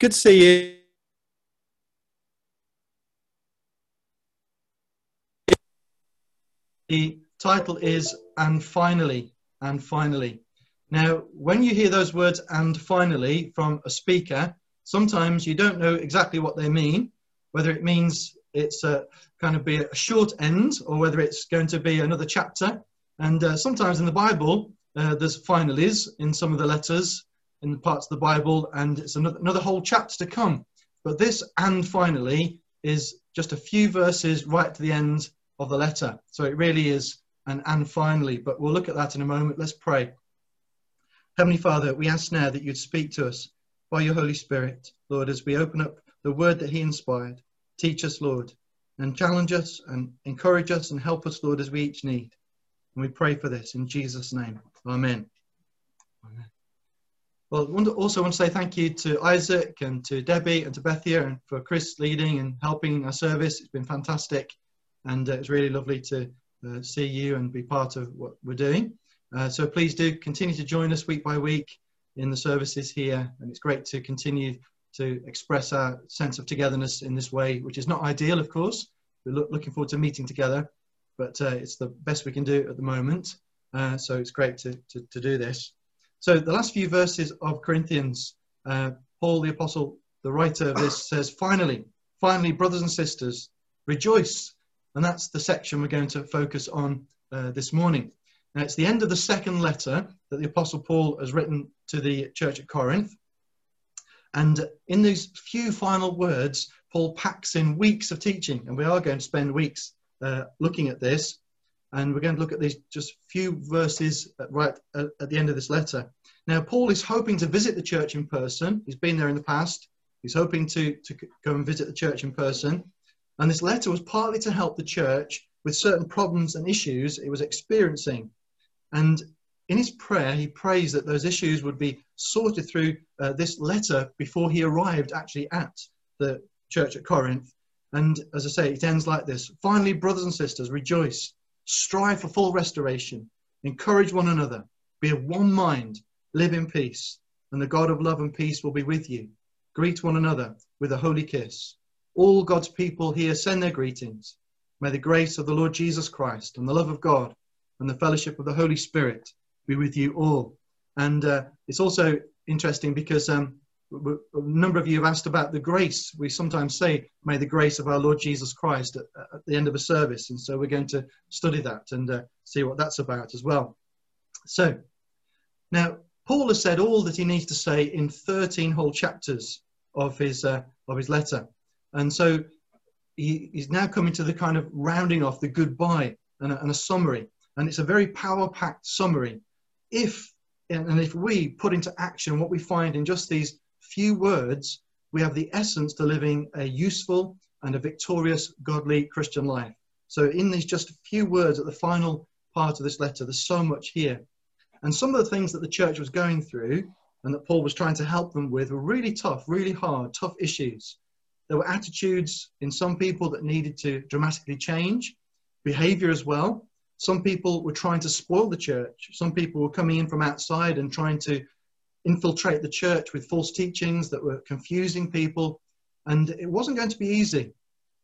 Good to see you. The title is And Finally, and Finally. Now, when you hear those words and finally from a speaker, sometimes you don't know exactly what they mean, whether it means it's a, kind of be a short end or whether it's going to be another chapter. And uh, sometimes in the Bible, uh, there's finalies in some of the letters in the parts of the Bible, and it's another, another whole chapter to come. But this and finally is just a few verses right to the end of the letter. So it really is an and finally, but we'll look at that in a moment. Let's pray. Heavenly Father, we ask now that you'd speak to us by your Holy Spirit, Lord, as we open up the word that he inspired. Teach us, Lord, and challenge us and encourage us and help us, Lord, as we each need. And we pray for this in Jesus' name. Amen. Amen. Well, I also want to say thank you to Isaac and to Debbie and to Bethia and for Chris leading and helping our service. It's been fantastic and uh, it's really lovely to uh, see you and be part of what we're doing. Uh, so please do continue to join us week by week in the services here and it's great to continue to express our sense of togetherness in this way, which is not ideal, of course. We're lo looking forward to meeting together, but uh, it's the best we can do at the moment. Uh, so it's great to, to, to do this. So the last few verses of Corinthians, uh, Paul the Apostle, the writer of this, says, Finally, finally, brothers and sisters, rejoice. And that's the section we're going to focus on uh, this morning. Now, it's the end of the second letter that the Apostle Paul has written to the church at Corinth. And in these few final words, Paul packs in weeks of teaching, and we are going to spend weeks uh, looking at this and we're going to look at these just few verses right at, the end of this letter. Now, Paul is hoping to visit the church in person. He's been there in the past. He's hoping to, to go and visit the church in person. And this letter was partly to help the church with certain problems and issues it was experiencing. And in his prayer, he prays that those issues would be sorted through uh, this letter before he arrived actually at the church at Corinth. And as I say, it ends like this Finally, brothers and sisters, rejoice strive for full restoration, encourage one another, be of one mind, live in peace, and the God of love and peace will be with you. Greet one another with a holy kiss. All God's people here send their greetings. May the grace of the Lord Jesus Christ and the love of God and the fellowship of the Holy Spirit be with you all. And uh, it's also interesting because um, a number of you have asked about the grace. We sometimes say, May the grace of our Lord Jesus Christ at, at the end of a service. And so we're going to study that and uh, see what that's about as well. So, now, Paul has said all that he needs to say in 13 whole chapters of his, uh, of his letter. And so he, he's now coming to the kind of rounding off the goodbye and a, and a summary. And it's a very power packed summary. If and if we put into action what we find in just these few words, we have the essence to living a useful and a victorious, godly Christian life. So, in these just a few words at the final part of this letter, there's so much here. And some of the things that the church was going through and that Paul was trying to help them with were really tough, really hard, tough issues. There were attitudes in some people that needed to dramatically change, behavior as well. Some people were trying to spoil the church. Some people were coming in from outside and trying to infiltrate the church with false teachings that were confusing people. And it wasn't going to be easy.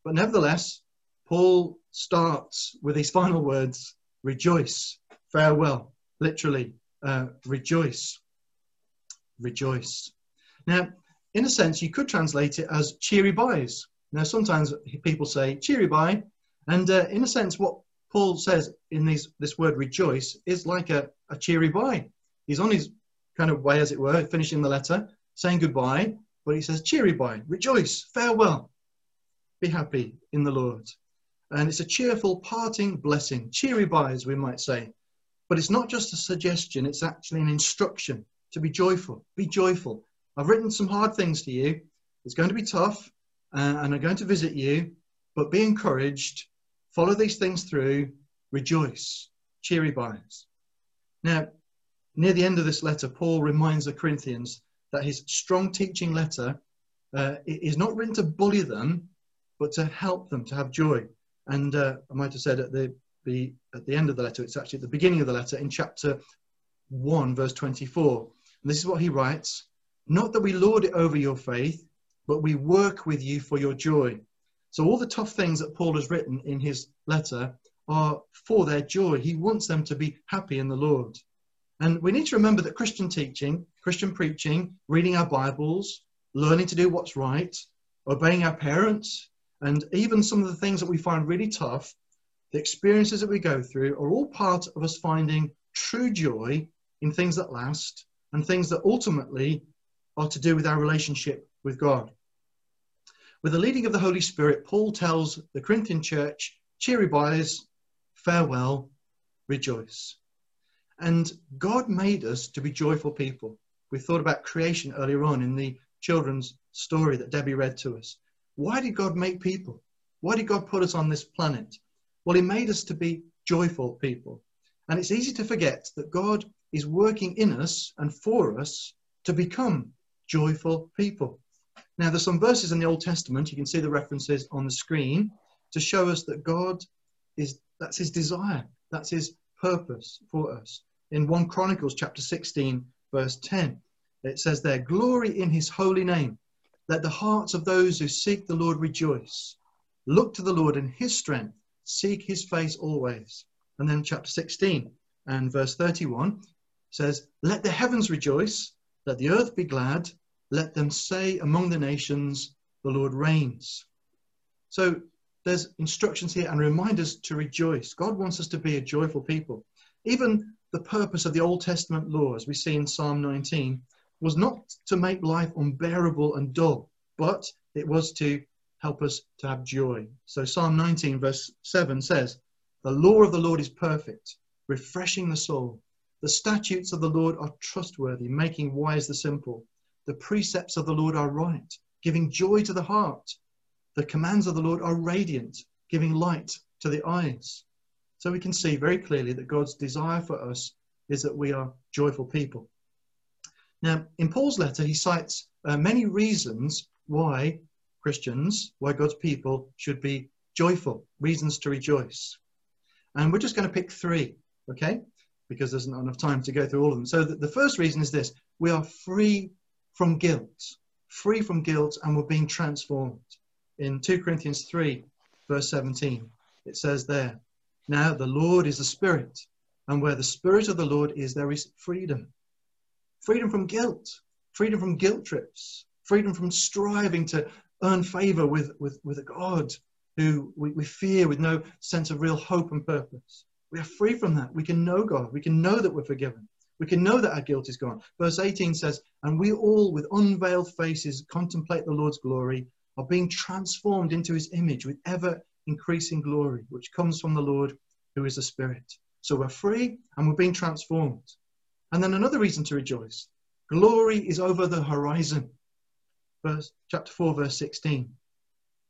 But nevertheless, Paul starts with these final words rejoice, farewell, literally, uh, rejoice, rejoice. Now, in a sense, you could translate it as cheery byes. Now, sometimes people say cheery bye, and uh, in a sense, what Paul says in these, this word rejoice is like a, a cheery bye. He's on his kind of way, as it were, finishing the letter, saying goodbye, but he says, cheery bye, rejoice, farewell, be happy in the Lord. And it's a cheerful parting blessing, cheery bye, as we might say. But it's not just a suggestion, it's actually an instruction to be joyful. Be joyful. I've written some hard things to you. It's going to be tough, uh, and I'm going to visit you, but be encouraged. Follow these things through. Rejoice. Cheery byes. Now, near the end of this letter, Paul reminds the Corinthians that his strong teaching letter uh, is not written to bully them, but to help them to have joy. And uh, I might have said at the, the, at the end of the letter, it's actually at the beginning of the letter in chapter 1, verse 24. And this is what he writes Not that we lord it over your faith, but we work with you for your joy. So, all the tough things that Paul has written in his letter are for their joy. He wants them to be happy in the Lord. And we need to remember that Christian teaching, Christian preaching, reading our Bibles, learning to do what's right, obeying our parents, and even some of the things that we find really tough, the experiences that we go through are all part of us finding true joy in things that last and things that ultimately are to do with our relationship with God. With the leading of the Holy Spirit, Paul tells the Corinthian church, cheery boys, farewell, rejoice. And God made us to be joyful people. We thought about creation earlier on in the children's story that Debbie read to us. Why did God make people? Why did God put us on this planet? Well, He made us to be joyful people. And it's easy to forget that God is working in us and for us to become joyful people. Now, there's some verses in the Old Testament, you can see the references on the screen, to show us that God is, that's his desire, that's his purpose for us. In 1 Chronicles chapter 16, verse 10, it says there, Glory in his holy name. Let the hearts of those who seek the Lord rejoice. Look to the Lord in his strength. Seek his face always. And then chapter 16 and verse 31 says, Let the heavens rejoice. Let the earth be glad. Let them say among the nations, the Lord reigns. So there's instructions here and reminders to rejoice. God wants us to be a joyful people. Even the purpose of the Old Testament law, as we see in Psalm 19, was not to make life unbearable and dull, but it was to help us to have joy. So Psalm 19, verse 7 says, The law of the Lord is perfect, refreshing the soul. The statutes of the Lord are trustworthy, making wise the simple. The precepts of the Lord are right, giving joy to the heart. The commands of the Lord are radiant, giving light to the eyes. So we can see very clearly that God's desire for us is that we are joyful people. Now, in Paul's letter, he cites uh, many reasons why Christians, why God's people should be joyful, reasons to rejoice. And we're just going to pick three, okay? Because there's not enough time to go through all of them. So the, the first reason is this we are free from guilt, free from guilt, and we're being transformed. In 2 Corinthians 3, verse 17, it says there, Now the Lord is the Spirit, and where the Spirit of the Lord is, there is freedom. Freedom from guilt, freedom from guilt trips, freedom from striving to earn favor with, with, with a God who we, we fear with no sense of real hope and purpose. We are free from that. We can know God. We can know that we're forgiven. We can know that our guilt is gone. Verse 18 says, And we all, with unveiled faces, contemplate the Lord's glory, are being transformed into his image with ever increasing glory, which comes from the Lord who is the Spirit. So we're free and we're being transformed. And then another reason to rejoice glory is over the horizon. Verse, chapter 4, verse 16.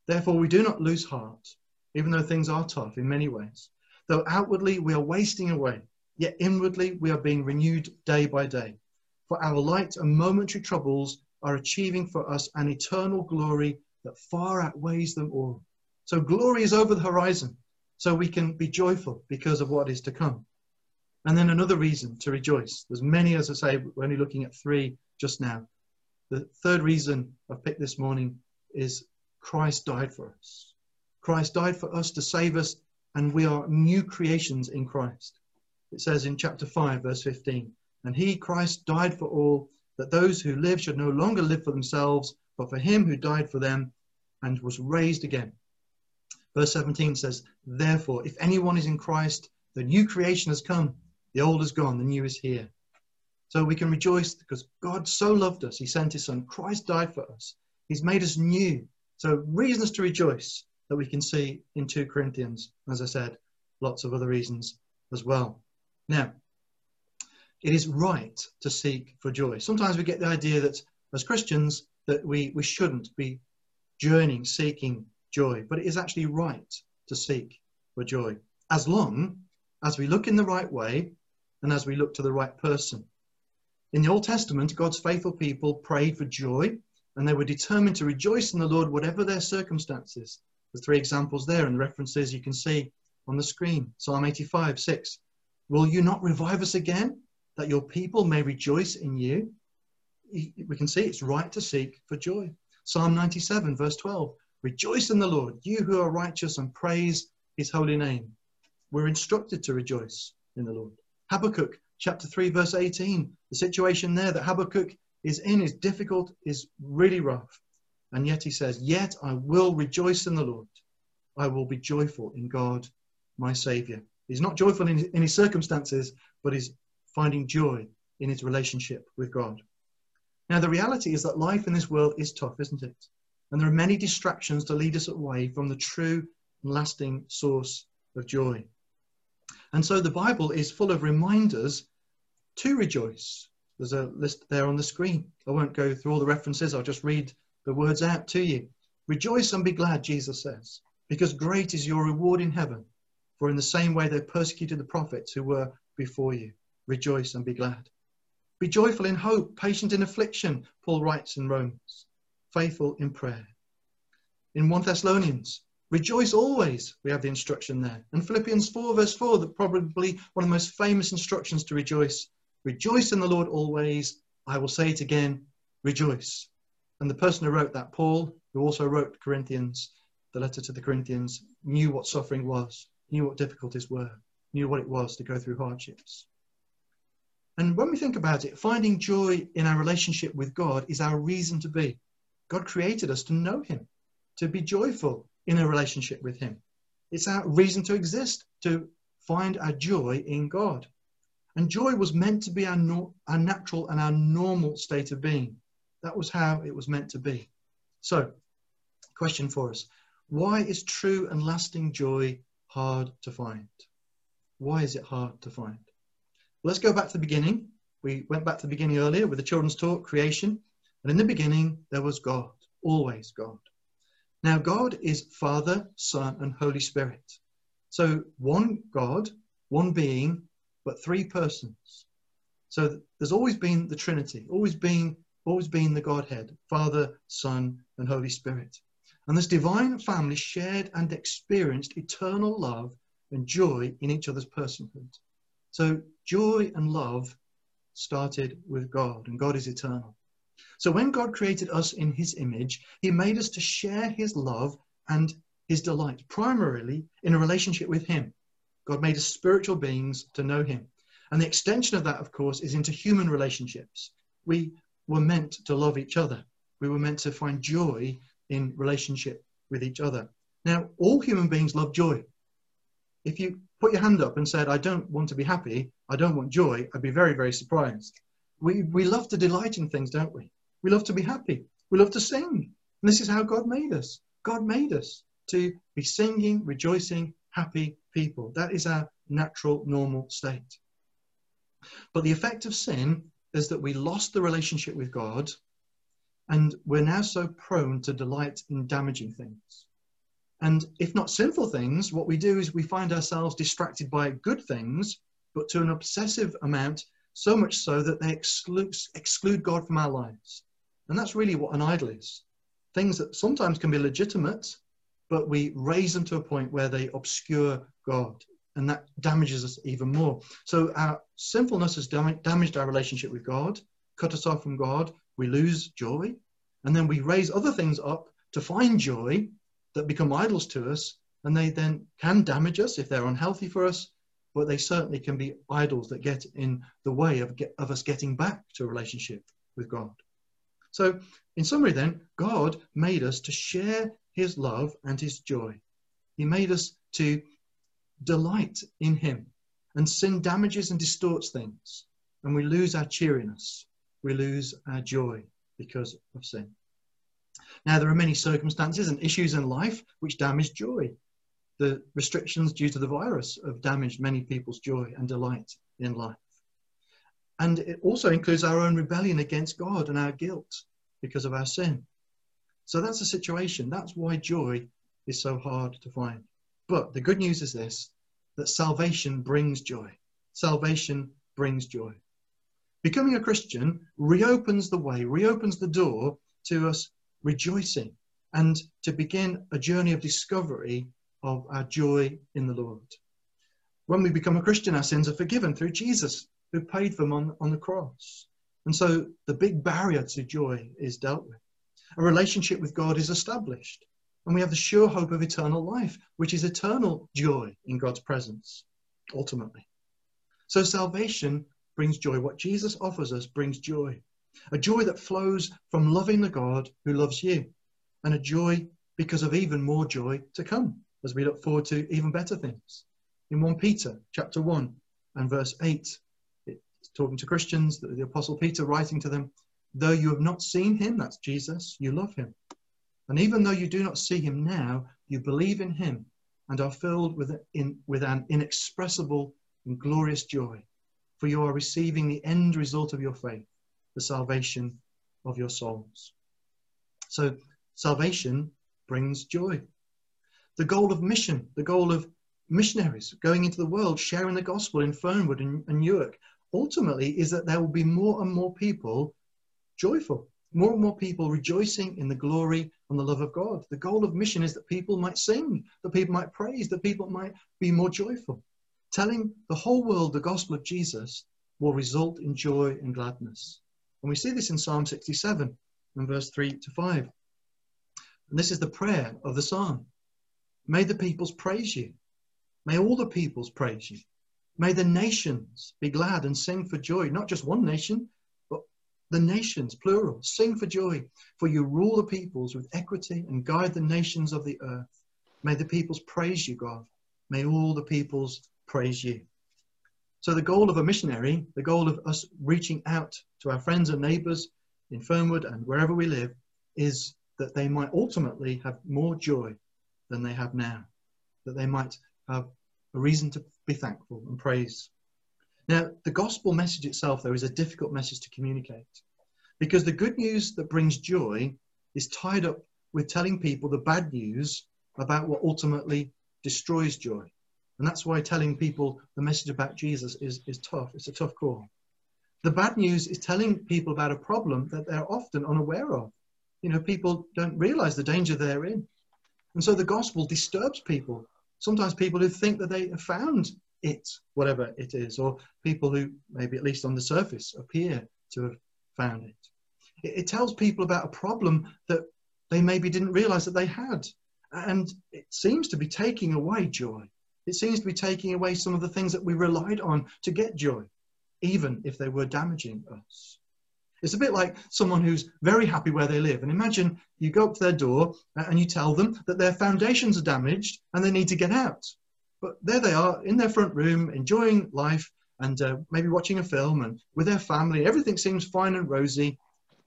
Therefore, we do not lose heart, even though things are tough in many ways. Though outwardly we are wasting away, yet inwardly we are being renewed day by day. For our light and momentary troubles are achieving for us an eternal glory that far outweighs them all. So glory is over the horizon, so we can be joyful because of what is to come. And then another reason to rejoice. There's many, as I say, we're only looking at three just now. The third reason I've picked this morning is Christ died for us. Christ died for us to save us, and we are new creations in Christ. It says in chapter 5, verse 15, And he, Christ, died for all, that those who live should no longer live for themselves, but for him who died for them and was raised again. Verse 17 says, Therefore, if anyone is in Christ, the new creation has come. The old is gone, the new is here. So we can rejoice because God so loved us. He sent his son. Christ died for us. He's made us new. So reasons to rejoice that we can see in 2 Corinthians. As I said, lots of other reasons as well. Now, it is right to seek for joy. Sometimes we get the idea that as Christians that we, we shouldn't be journeying, seeking joy, but it is actually right to seek for joy as long as we look in the right way and as we look to the right person. In the Old Testament, God's faithful people prayed for joy and they were determined to rejoice in the Lord whatever their circumstances. The three examples there and the references you can see on the screen. Psalm 85, 6. Will you not revive us again, that your people may rejoice in you? we can see it's right to seek for joy. Psalm 97, verse 12 Rejoice in the Lord, you who are righteous, and praise his holy name. We're instructed to rejoice in the Lord. Habakkuk chapter 3, verse 18. The situation there that Habakkuk is in is difficult, is really rough. And yet he says, Yet I will rejoice in the Lord. I will be joyful in God, my Savior. He's not joyful in, his circumstances, but he's finding joy in his relationship with God. Now, the reality is that life in this world is tough, isn't it? And there are many distractions to lead us away from the true and lasting source of joy. And so the Bible is full of reminders to rejoice. There's a list there on the screen. I won't go through all the references, I'll just read the words out to you. Rejoice and be glad, Jesus says, because great is your reward in heaven. For in the same way they persecuted the prophets who were before you. Rejoice and be glad. Be joyful in hope, patient in affliction, Paul writes in Romans, faithful in prayer. In 1 Thessalonians, rejoice always, we have the instruction there. And Philippians 4, verse 4, that probably one of the most famous instructions to rejoice. Rejoice in the Lord always. I will say it again, rejoice. And the person who wrote that, Paul, who also wrote Corinthians, the letter to the Corinthians, knew what suffering was, knew what difficulties were, knew what it was to go through hardships. And when we think about it, finding joy in our relationship with God is our reason to be. God created us to know Him, to be joyful in a relationship with Him. It's our reason to exist, to find our joy in God. And joy was meant to be our, no, our natural and our normal state of being. That was how it was meant to be. So, question for us Why is true and lasting joy hard to find? Why is it hard to find? Let's go back to the beginning. We went back to the beginning earlier with the children's talk, creation. And in the beginning, there was God, always God. Now, God is Father, Son, and Holy Spirit. So, one God, one being, but three persons. So, there's always been the Trinity, always been, always been the Godhead, Father, Son, and Holy Spirit. And this divine family shared and experienced eternal love and joy in each other's personhood. So joy and love started with God, and God is eternal. So when God created us in his image, he made us to share his love and his delight, primarily in a relationship with him. God made us spiritual beings to know him. And the extension of that, of course, is into human relationships. We were meant to love each other. We were meant to find joy in relationship with each other. Now, all human beings love joy. If you put your hand up and said, I don't want to be happy, I don't want joy, I'd be very, very surprised. We, we love to delight in things, don't we? We love to be happy. We love to sing. And this is how God made us. God made us to be singing, rejoicing, happy people. That is our natural, normal state. But the effect of sin is that we lost the relationship with God and we're now so prone to delight in damaging things. And if not sinful things, what we do is we find ourselves distracted by good things, but to an obsessive amount, so much so that they exclude, exclude God from our lives. And that's really what an idol is. Things that sometimes can be legitimate, but we raise them to a point where they obscure God. And that damages us even more. So our sinfulness has dam- damaged our relationship with God, cut us off from God. We lose joy. And then we raise other things up to find joy that become idols to us, and they then can damage us if they're unhealthy for us, but they certainly can be idols that get in the way of, get, of us getting back to a relationship with God. So, in summary, then, God made us to share his love and his joy. He made us to delight in him. And sin damages and distorts things. And we lose our cheeriness. We lose our joy because of sin. Now, there are many circumstances and issues in life which damage joy. The restrictions due to the virus have damaged many people's joy and delight in life. And it also includes our own rebellion against God and our guilt because of our sin. So that's the situation. That's why joy is so hard to find. But the good news is this that salvation brings joy. Salvation brings joy. Becoming a Christian reopens the way, reopens the door to us rejoicing and to begin a journey of discovery of our joy in the Lord. When we become a Christian, our sins are forgiven through Jesus, who paid them on, on the cross. And so the big barrier to joy is dealt with. A relationship with God is established. And we have the sure hope of eternal life, which is eternal joy in God's presence, ultimately. So salvation brings joy. What Jesus offers us brings joy. A joy that flows from loving the God who loves you, and a joy because of even more joy to come as we look forward to even better things. In 1 Peter chapter 1 and verse 8, it's talking to Christians, the Apostle Peter writing to them, though you have not seen him, that's Jesus, you love him. And even though you do not see him now, you believe in him and are filled with, in, with an inexpressible and glorious joy, for you are receiving the end result of your faith, the salvation of your souls. So, salvation brings joy. The goal of mission, the goal of missionaries going into the world, sharing the gospel in Fernwood and, and Newark, ultimately is that there will be more and more people joyful, more and more people rejoicing in the glory and the love of God. The goal of mission is that people might sing, that people might praise, that people might be more joyful. Telling the whole world the gospel of Jesus will result in joy and gladness. And we see this in Psalm 67 and verse 3 to 5. And this is the prayer of the psalm. May the peoples praise you. May all the peoples praise you. May the nations be glad and sing for joy. Not just one nation, but the nations, plural. Sing for joy, for you rule the peoples with equity and guide the nations of the earth. May the peoples praise you, God. May all the peoples praise you. So, the goal of a missionary, the goal of us reaching out to our friends and neighbors in Fernwood and wherever we live, is that they might ultimately have more joy than they have now, that they might have a reason to be thankful and praise. Now, the gospel message itself, though, is a difficult message to communicate because the good news that brings joy is tied up with telling people the bad news about what ultimately destroys joy. And that's why telling people the message about Jesus is, is tough. It's a tough call. The bad news is telling people about a problem that they're often unaware of. You know, people don't realize the danger they're in. And so the gospel disturbs people. Sometimes people who think that they have found it, whatever it is, or people who maybe at least on the surface appear to have found it. It, it tells people about a problem that they maybe didn't realize that they had. And it seems to be taking away joy. It seems to be taking away some of the things that we relied on to get joy, even if they were damaging us. It's a bit like someone who's very happy where they live. And imagine you go up to their door and you tell them that their foundations are damaged and they need to get out. But there they are in their front room, enjoying life and uh, maybe watching a film and with their family. Everything seems fine and rosy,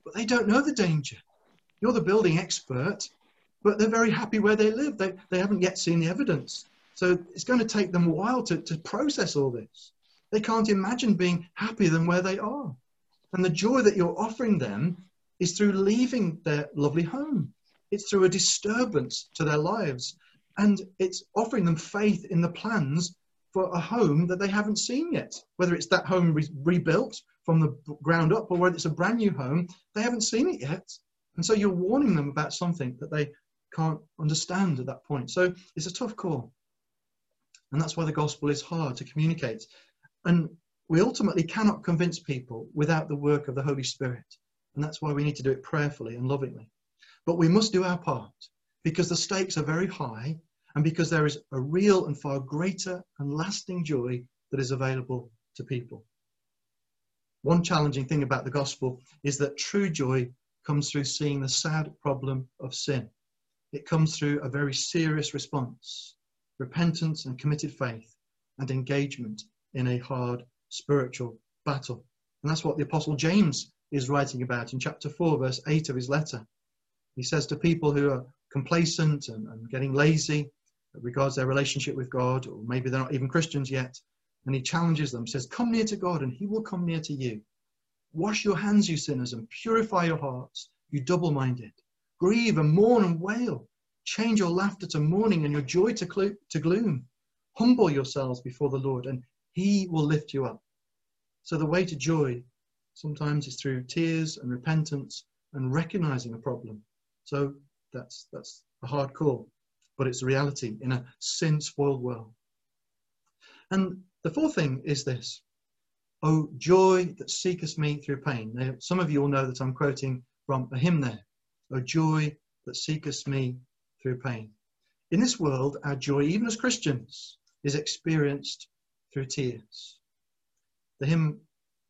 but they don't know the danger. You're the building expert, but they're very happy where they live. They, they haven't yet seen the evidence. So it's going to take them a while to, to process all this. They can't imagine being happier than where they are. And the joy that you're offering them is through leaving their lovely home. It's through a disturbance to their lives. And it's offering them faith in the plans for a home that they haven't seen yet. Whether it's that home re- rebuilt from the ground up or whether it's a brand new home, they haven't seen it yet. And so you're warning them about something that they can't understand at that point. So it's a tough call. And that's why the gospel is hard to communicate. And we ultimately cannot convince people without the work of the Holy Spirit. And that's why we need to do it prayerfully and lovingly. But we must do our part because the stakes are very high and because there is a real and far greater and lasting joy that is available to people. One challenging thing about the gospel is that true joy comes through seeing the sad problem of sin. It comes through a very serious response, repentance and committed faith, and engagement in a hard spiritual battle. And that's what the Apostle James is writing about in chapter 4, verse 8 of his letter. He says to people who are complacent and, and getting lazy regards their relationship with God, or maybe they're not even Christians yet, and he challenges them, says, Come near to God, and he will come near to you. Wash your hands, you sinners, and purify your hearts, you double minded. Grieve and mourn and wail. Change your laughter to mourning and your joy to, clo- to gloom. Humble yourselves before the Lord, and he will lift you up. So the way to joy sometimes is through tears and repentance and recognizing a problem. So that's that's a hard call, but it's a reality in a sin-spoiled world. And the fourth thing is this: O joy that seekest me through pain. Now, some of you will know that I'm quoting from a hymn there. O joy that seekest me through pain. In this world, our joy, even as Christians, is experienced through tears. The hymn,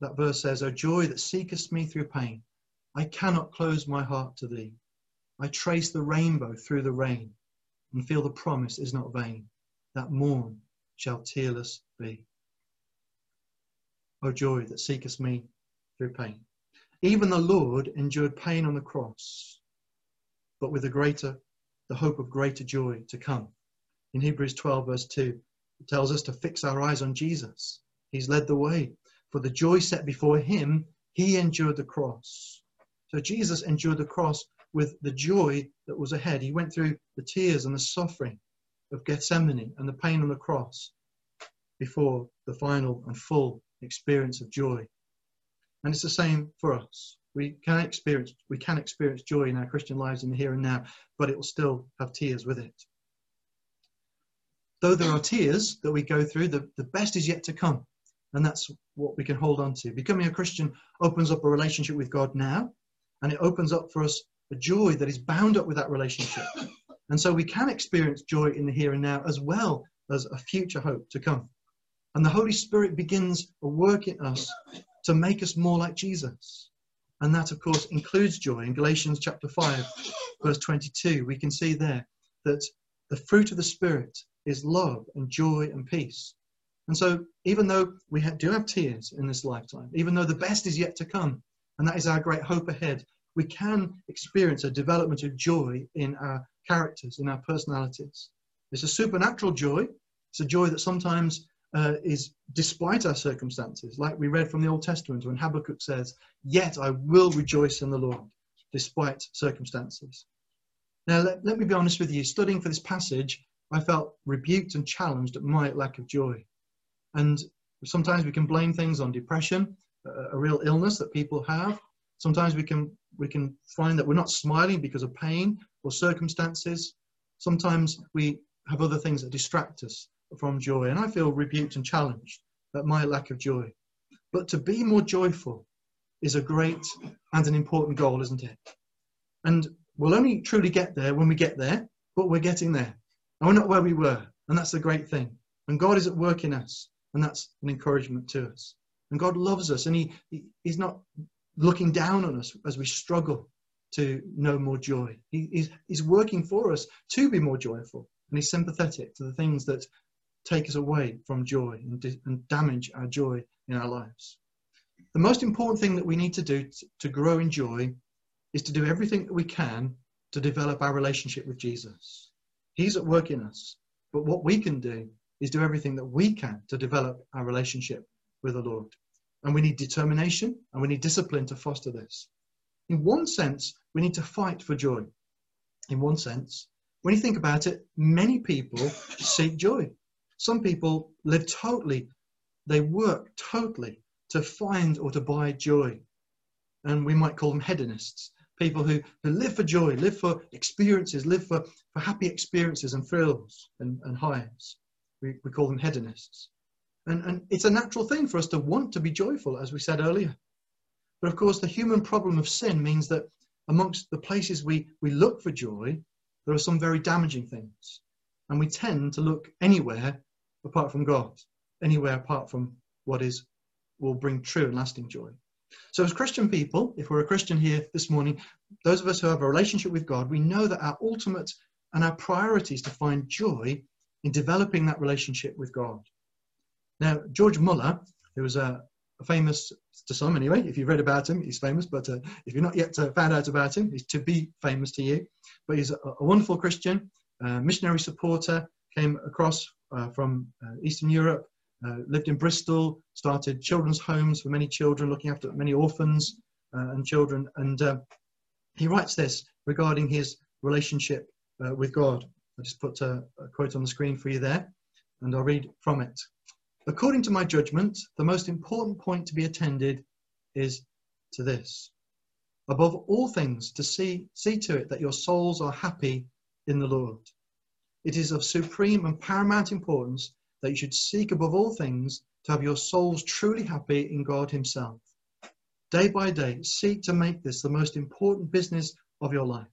that verse says, O joy that seekest me through pain, I cannot close my heart to thee. I trace the rainbow through the rain and feel the promise is not vain, that morn shall tearless be. O joy that seekest me through pain. Even the Lord endured pain on the cross, but with a greater, the hope of greater joy to come. In Hebrews 12, verse 2, tells us to fix our eyes on Jesus. He's led the way. For the joy set before him, he endured the cross. So Jesus endured the cross with the joy that was ahead. He went through the tears and the suffering of Gethsemane and the pain on the cross before the final and full experience of joy. And it's the same for us. We can experience we can experience joy in our Christian lives in the here and now, but it will still have tears with it. Though there are tears that we go through, the, the best is yet to come. And that's what we can hold on to. Becoming a Christian opens up a relationship with God now, and it opens up for us a joy that is bound up with that relationship. And so we can experience joy in the here and now as well as a future hope to come. And the Holy Spirit begins a work in us to make us more like Jesus. And that, of course, includes joy. In Galatians chapter 5, verse 22, we can see there that the fruit of the Spirit is love and joy and peace. And so, even though we do have tears in this lifetime, even though the best is yet to come, and that is our great hope ahead, we can experience a development of joy in our characters, in our personalities. It's a supernatural joy. It's a joy that sometimes uh, is despite our circumstances, like we read from the Old Testament when Habakkuk says, Yet I will rejoice in the Lord, despite circumstances. Now, let, let me be honest with you. Studying for this passage, I felt rebuked and challenged at my lack of joy. And sometimes we can blame things on depression, a, real illness that people have. Sometimes we can we can find that we're not smiling because of pain or circumstances. Sometimes we have other things that distract us from joy. And I feel rebuked and challenged at my lack of joy. But to be more joyful is a great and an important goal, isn't it? And we'll only truly get there when we get there, but we're getting there. And we're not where we were. And that's the great thing. And God is at work in us. And that's an encouragement to us. And God loves us. And he, he He's not looking down on us as we struggle to know more joy. He, he's, he's working for us to be more joyful. And He's sympathetic to the things that take us away from joy and, and damage our joy in our lives. The most important thing that we need to do to, to grow in joy is to do everything that we can to develop our relationship with Jesus. He's at work in us, but what we can do is do everything that we can to develop our relationship with the Lord. And we need determination and we need discipline to foster this. In one sense, we need to fight for joy. In one sense, when you think about it, many people seek joy. Some people live totally, they work totally to find or to buy joy. And we might call them hedonists, people who, who live for joy, live for experiences, live for, for happy experiences and thrills and, and highs. We, we call them hedonists. And, and it's a natural thing for us to want to be joyful, as we said earlier. But of course, the human problem of sin means that amongst the places we, we look for joy, there are some very damaging things. And we tend to look anywhere apart from God, anywhere apart from what is will bring true and lasting joy. So, as Christian people, if we're a Christian here this morning, those of us who have a relationship with God, we know that our ultimate and our priority is to find joy in developing that relationship with God. Now, George Muller, who was a, a famous to some anyway, if you've read about him, he's famous, but uh, if you're not yet uh, found out about him, he's to be famous to you. But he's a, a wonderful Christian, missionary supporter, came across uh, from uh, Eastern Europe, Uh, lived in Bristol, started children's homes for many children, looking after many orphans uh, and children. And um, he writes this regarding his relationship uh, with God. I just put a, a quote on the screen for you there, and I'll read from it. According to my judgment, the most important point to be attended is to this. Above all things, to see, see to it that your souls are happy in the Lord. It is of supreme and paramount importance that you should seek above all things to have your souls truly happy in God Himself. Day by day, seek to make this the most important business of your life.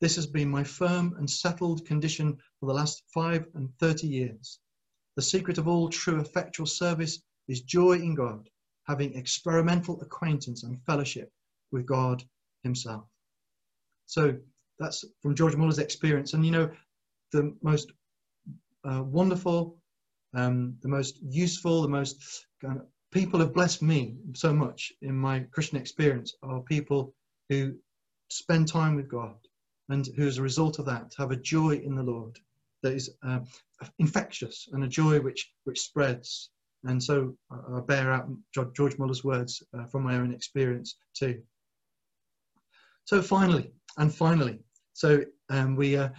This has been my firm and settled condition for the last five and thirty years. The secret of all true effectual service is joy in God, having experimental acquaintance and fellowship with God Himself. So that's from George Muller's experience. And you know, the most uh, wonderful, um, the most useful, the most kind of, people have blessed me so much in my Christian experience are people who spend time with God and who, as a result of that, have a joy in the Lord that is uh, infectious and a joy which which spreads. And so I bear out George Muller's words uh, from my own experience too. So finally, and finally, so um, we uh,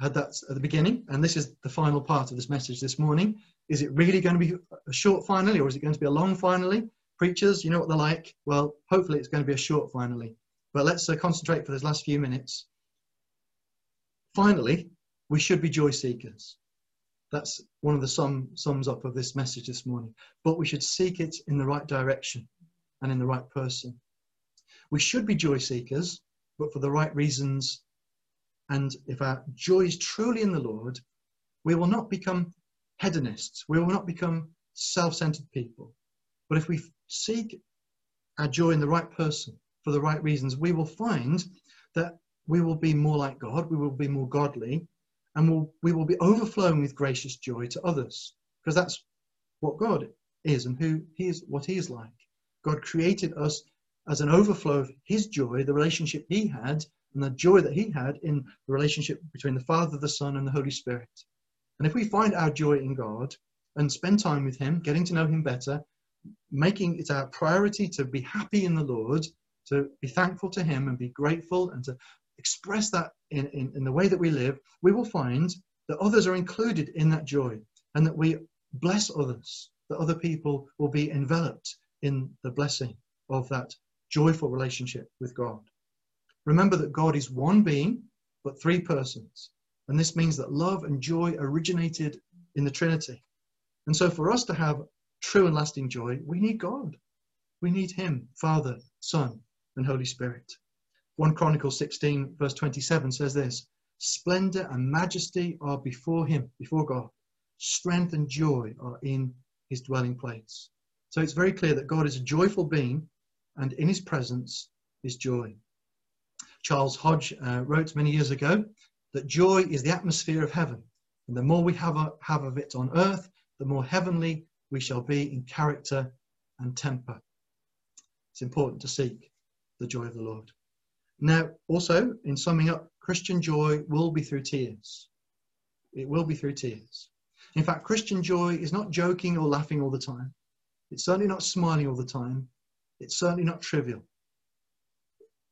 had that at the beginning, and this is the final part of this message this morning. Is it really going to be a short finally, or is it going to be a long finally? Preachers, you know what they're like. Well, hopefully it's going to be a short finally. But let's uh, concentrate for those last few minutes. Finally, we should be joy seekers. That's one of the sum, sums up of this message this morning. But we should seek it in the right direction and in the right person. We should be joy seekers, but for the right reasons. And if our joy is truly in the Lord, we will not become hedonists. We will not become self centered people. But if we seek our joy in the right person for the right reasons, we will find that we will be more like God, we will be more godly, and we'll, we will be overflowing with gracious joy to others because that's what God is and who He is, what He is like. God created us as an overflow of His joy, the relationship He had, and the joy that He had in the relationship between the Father, the Son, and the Holy Spirit. And if we find our joy in God and spend time with Him, getting to know Him better, making it our priority to be happy in the Lord, to be thankful to Him and be grateful and to express that in, in, in the way that we live, we will find that others are included in that joy and that we bless others, that other people will be enveloped in the blessing of that joyful relationship with God. Remember that God is one being, but three persons. And this means that love and joy originated in the Trinity. And so for us to have true and lasting joy, we need God. We need Him, Father, Son, and Holy Spirit. 1 Chronicles 16, verse 27 says this Splendor and majesty are before him, before God. Strength and joy are in his dwelling place. So it's very clear that God is a joyful being, and in his presence is joy. Charles Hodge uh, wrote many years ago that joy is the atmosphere of heaven. And the more we have, a, have of it on earth, the more heavenly we shall be in character and temper. It's important to seek the joy of the Lord. Now, also, in summing up, Christian joy will be through tears. It will be through tears. In fact, Christian joy is not joking or laughing all the time. It's certainly not smiling all the time. It's certainly not trivial.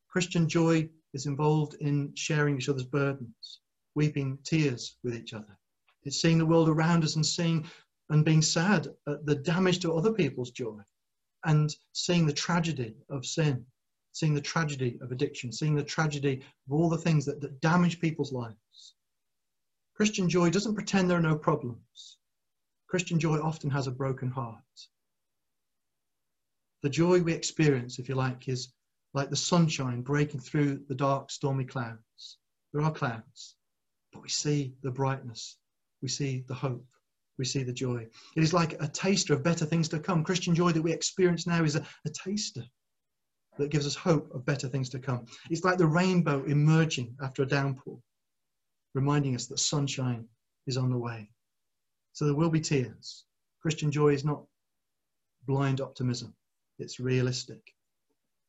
Christian joy is involved in sharing each other's burdens, weeping tears with each other. It's seeing the world around us and seeing and being sad at the damage to other people's joy and seeing the tragedy of sin seeing the tragedy of addiction, seeing the tragedy of all the things that, that damage people's lives. Christian joy doesn't pretend there are no problems. Christian joy often has a broken heart. The joy we experience, if you like, is like the sunshine breaking through the dark, stormy clouds. There are clouds, but we see the brightness, we see the hope, we see the joy. It is like a taster of better things to come. Christian joy that we experience now is a, a taster that gives us hope of better things to come. It's like the rainbow emerging after a downpour, reminding us that sunshine is on the way. So there will be tears. Christian joy is not blind optimism, it's realistic.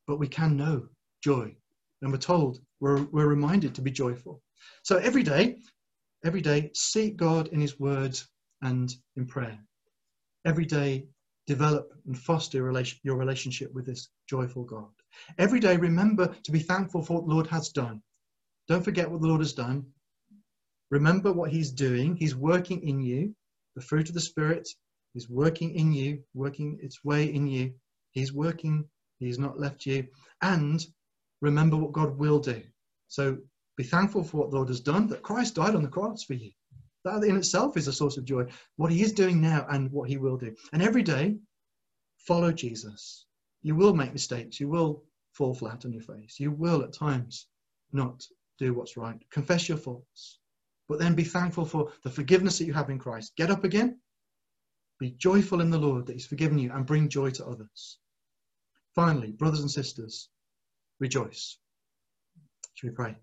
But we can know joy, and we're told, we're, we're reminded to be joyful. So every day, every day, seek God in His words and in prayer. Every day, develop and foster your relationship with this joyful God. Every day, remember to be thankful for what the Lord has done. Don't forget what the Lord has done. Remember what He's doing. He's working in you. The fruit of the Spirit is working in you, working its way in you. He's working. He's not left you. And remember what God will do. So be thankful for what the Lord has done, that Christ died on the cross for you. That in itself is a source of joy. What he is doing now and what he will do. And every day, follow Jesus. You will make mistakes. You will fall flat on your face. You will at times not do what's right. Confess your faults. But then be thankful for the forgiveness that you have in Christ. Get up again. Be joyful in the Lord that He's forgiven you and bring joy to others. Finally, brothers and sisters, rejoice. Should we pray?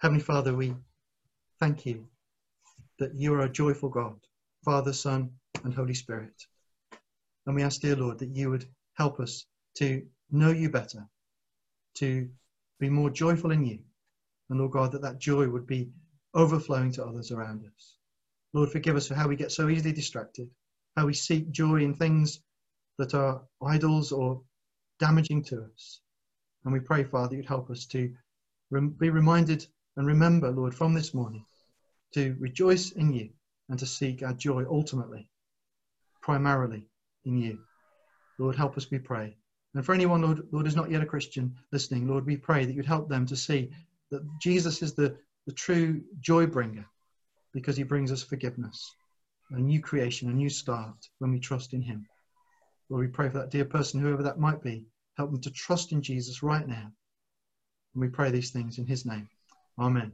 Heavenly Father, we thank you that you are a joyful God, Father, Son, and Holy Spirit. And we ask, dear Lord, that you would help us to know you better, to be more joyful in you. And Lord God, that that joy would be overflowing to others around us. Lord, forgive us for how we get so easily distracted, how we seek joy in things that are idols or damaging to us. And we pray, Father, you'd help us to be reminded and remember, Lord, from this morning to rejoice in you and to seek our joy ultimately, primarily in you. Lord, help us, we pray. And for anyone, Lord, Lord, is not yet a Christian listening, Lord, we pray that you'd help them to see that Jesus is the, the true joy bringer because he brings us forgiveness, a new creation, a new start when we trust in him. Lord, we pray for that dear person, whoever that might be, help them to trust in Jesus right now. And we pray these things in his name. Amen.